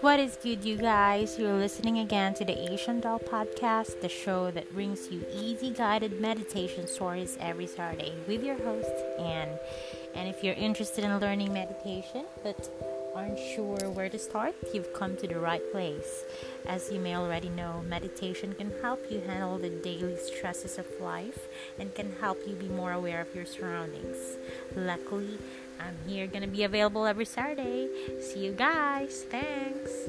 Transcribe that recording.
What is good, you guys? You're listening again to the Asian Doll Podcast, the show that brings you easy guided meditation stories every Saturday with your host, Anne. And if you're interested in learning meditation but aren't sure where to start, you've come to the right place. As you may already know, meditation can help you handle the daily stresses of life and can help you be more aware of your surroundings. Luckily, I'm here gonna be available every Saturday. See you guys. Thanks.